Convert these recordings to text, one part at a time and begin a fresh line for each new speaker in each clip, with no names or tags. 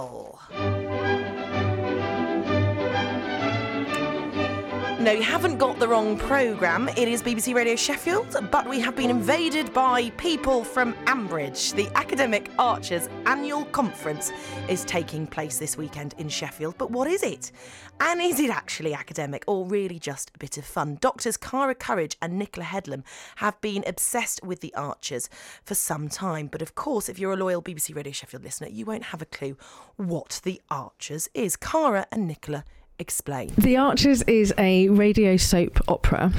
哦。No, you haven't got the wrong programme. It is BBC Radio Sheffield, but we have been invaded by people from Ambridge. The Academic Archers annual conference is taking place this weekend in Sheffield. But what is it? And is it actually academic or really just a bit of fun? Doctors Cara Courage and Nicola Headlam have been obsessed with the Archers for some time. But of course, if you're a loyal BBC Radio Sheffield listener, you won't have a clue what the Archers is. Cara and Nicola explain.
The Archers is a radio soap opera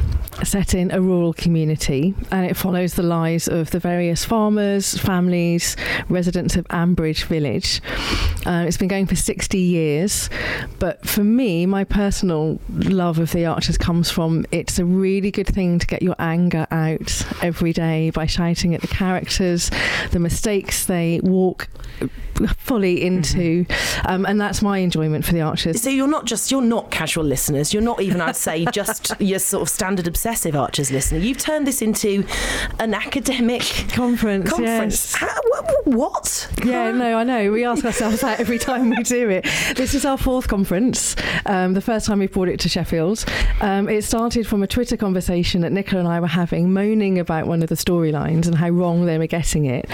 set in a rural community and it follows the lives of the various farmers, families, residents of Ambridge Village. Uh, it's been going for 60 years, but for me, my personal love of The Archers comes from it's a really good thing to get your anger out every day by shouting at the characters, the mistakes they walk fully into, mm-hmm. um, and that's my enjoyment for The Archers.
So you're not just you're not casual listeners. You're not even, I'd say, just your sort of standard obsessive Archers listener. You've turned this into an academic
conference.
Conference.
Yes.
How, what?
Yeah, no, I know. We ask ourselves that every time we do it. This is our fourth conference. Um, the first time we brought it to Sheffield. Um, it started from a Twitter conversation that Nicola and I were having, moaning about one of the storylines and how wrong they were getting it.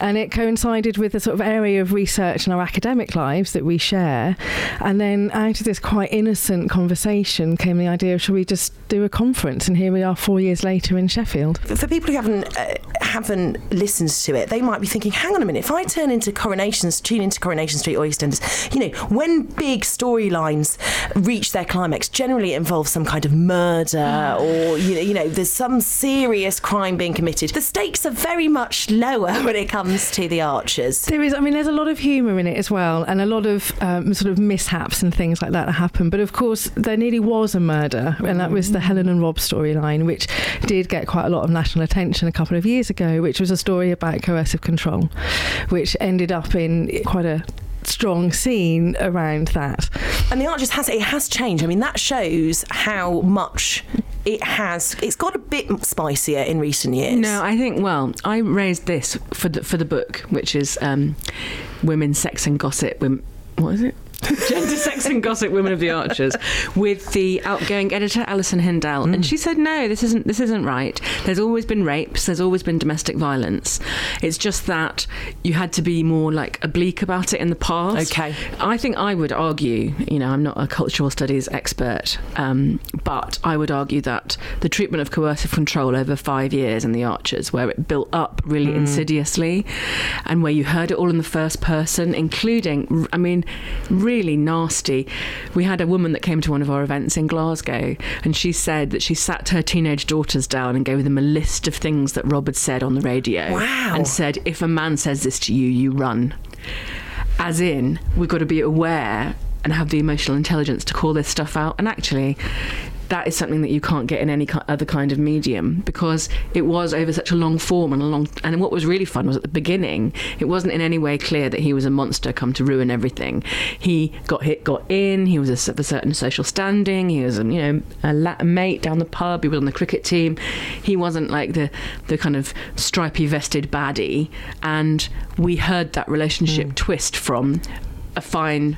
And it coincided with the sort of area of research in our academic lives that we share. And then out of this quite innocent conversation came the idea of should we just do a conference? And here we are four years later in Sheffield.
For people who haven't uh, haven't listened to it, they might be thinking, hang on a minute, if I turn into Coronations, tune into Coronation Street or EastEnders, you know, when big storylines reach their climax, generally it involves some kind of murder or, you know, you know, there's some serious crime being committed. The stakes are very much lower when it comes to the Archers.
There is, I mean, there's a lot of humour in it as well, and a lot of um, sort of mishaps and things like that that happen. But of course, there nearly was a murder, and that was the Helen and Rob storyline, which did get quite a lot of national attention a couple of years ago, which was a story about coercive control, which ended up in quite a strong scene around that.
And the Archers has it has changed. I mean, that shows how much it has. It's got a bit spicier in recent years.
No, I think. Well, I raised this for the for the book, which is um, women, sex, and gossip. Women, what is it? Gender, Sex and Gossip: Women of the Archers, with the outgoing editor Alison Hindell, mm. and she said, "No, this isn't. This isn't right. There's always been rapes. There's always been domestic violence. It's just that you had to be more like oblique about it in the past."
Okay.
I think I would argue. You know, I'm not a cultural studies expert, um, but I would argue that the treatment of coercive control over five years in the Archers, where it built up really mm. insidiously, and where you heard it all in the first person, including, I mean really nasty. We had a woman that came to one of our events in Glasgow, and she said that she sat her teenage daughters down and gave them a list of things that Rob had said on the radio.
Wow.
And said, if a man says this to you, you run. As in, we've got to be aware and have the emotional intelligence to call this stuff out. And actually, that is something that you can't get in any other kind of medium because it was over such a long form and a long. And what was really fun was at the beginning, it wasn't in any way clear that he was a monster come to ruin everything. He got hit, got in. He was a, of a certain social standing. He was, a, you know, a, mate down the pub. He was on the cricket team. He wasn't like the the kind of stripy vested baddie. And we heard that relationship mm. twist from a fine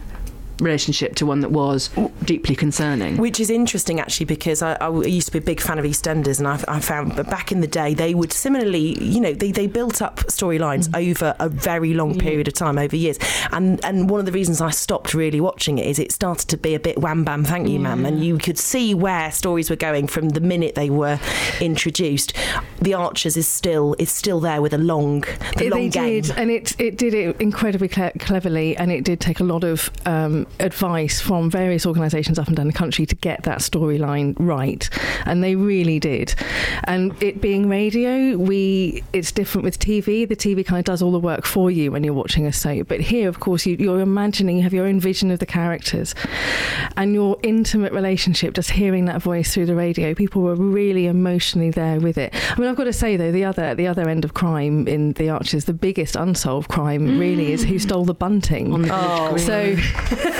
relationship to one that was deeply concerning.
Which is interesting, actually, because I, I used to be a big fan of EastEnders, and I, I found that back in the day they would similarly, you know, they, they built up storylines mm. over a very long period of time, over years. And and one of the reasons I stopped really watching it is it started to be a bit wham bam, thank you, yeah. ma'am, and you could see where stories were going from the minute they were introduced. The Archers is still is still there with a long, the
it,
long
they
game.
did, and it it did it incredibly cleverly, and it did take a lot of um, advice from various organisations up and down the country to get that storyline right, and they really did. And it being radio, we it's different with TV. The TV kind of does all the work for you when you're watching a soap, but here, of course, you, you're imagining you have your own vision of the characters, and your intimate relationship. Just hearing that voice through the radio, people were really emotionally there with it. I mean, I've got to say though, the other the other end of crime in the Archers, the biggest unsolved crime mm. really is who stole the bunting.
The
oh,
so.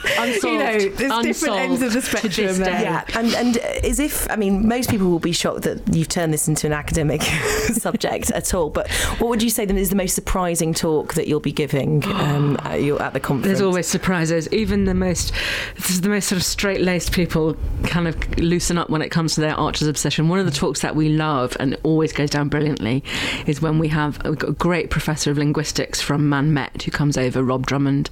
Unsolved,
you know, there's different ends of the spectrum there.
Yeah, and and as if I mean, most people will be shocked that you've turned this into an academic subject at all. But what would you say then is the most surprising talk that you'll be giving um, at, your, at the conference?
There's always surprises. Even the most, this is the most sort of straight-laced people kind of loosen up when it comes to their archer's obsession. One of the talks that we love and always goes down brilliantly is when we have a great professor of linguistics from Man Met who comes over, Rob Drummond,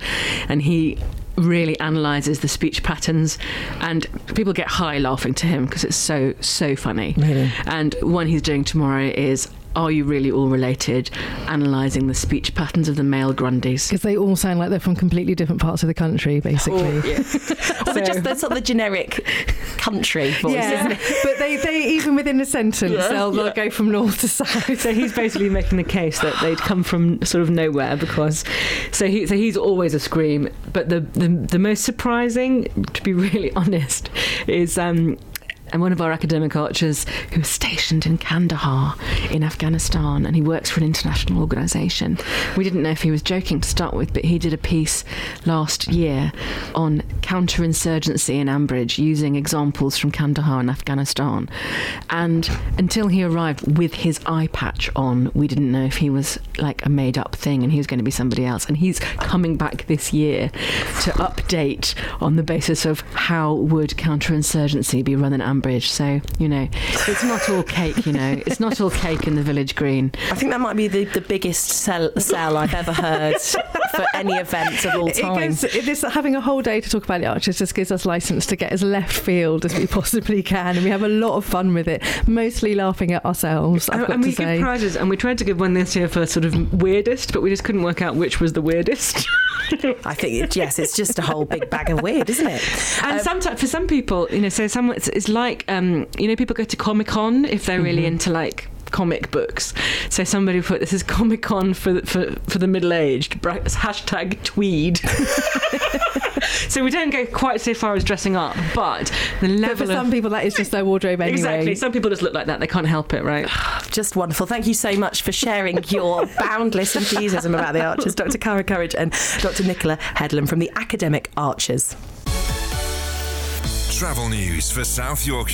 and he really analyzes the speech patterns and people get high laughing to him because it's so so funny
Really?
and one he's doing tomorrow is are you really all related analyzing the speech patterns of the male Grundys
Because they all sound like they're from completely different parts of the country, basically.
Or the, just the sort of the generic country voice, isn't
yeah,
it?
but they, they even within a sentence,
Yeah,
they'll, they'll go from north to south.
so he's basically making the case that they'd come from sort of nowhere because so he so he's always a scream but the the, the most surprising to be really honest is um and one of our academic archers who was stationed in Kandahar in Afghanistan and he works for an international organisation. We didn't know if he was joking to start with, but he did a piece last year on counterinsurgency in Ambridge using examples from Kandahar and Afghanistan. And until he arrived with his eye patch on, we didn't know if he was like a made up thing and he was going to be somebody else. And he's coming back this year to update on the basis of how would counterinsurgency be run in Ambridge. So, you know, it's not all cake, you know, it's not all cake in the village green.
I think that might be the, the biggest sell, sell I've ever heard for any event of all
It
time.
goes, it is, having a whole day to talk about the Archers just gives us license to get as left field as we possibly can, and we have a lot of fun with it. Mostly laughing at ourselves. I've
And,
got
and
to
we
say.
give prizes, and we tried to give one this year for sort of weirdest, but we just couldn't work out which was the weirdest.
I think, it, yes, it's just a whole big bag of weird, isn't it?
And
Um,
sometimes for some people, you know, so some it's, it's like um, you know, people go to Comic Con if they're really
Mm-hmm.
into like comic books. So somebody put this is Comic Con for the- for for the middle aged. Hashtag tweed. so we don't go quite so far as dressing up, but the level.
But
level
for some
of
people, that is just their wardrobe anyway.
exactly. Some people just look like that. They can't help it, right?
just wonderful. Thank you so much for sharing your boundless enthusiasm about the Archers, Dr. Cara Courage and Dr. Nicola Headlam from the Academic Archers.
Travel news for South Yorkshire.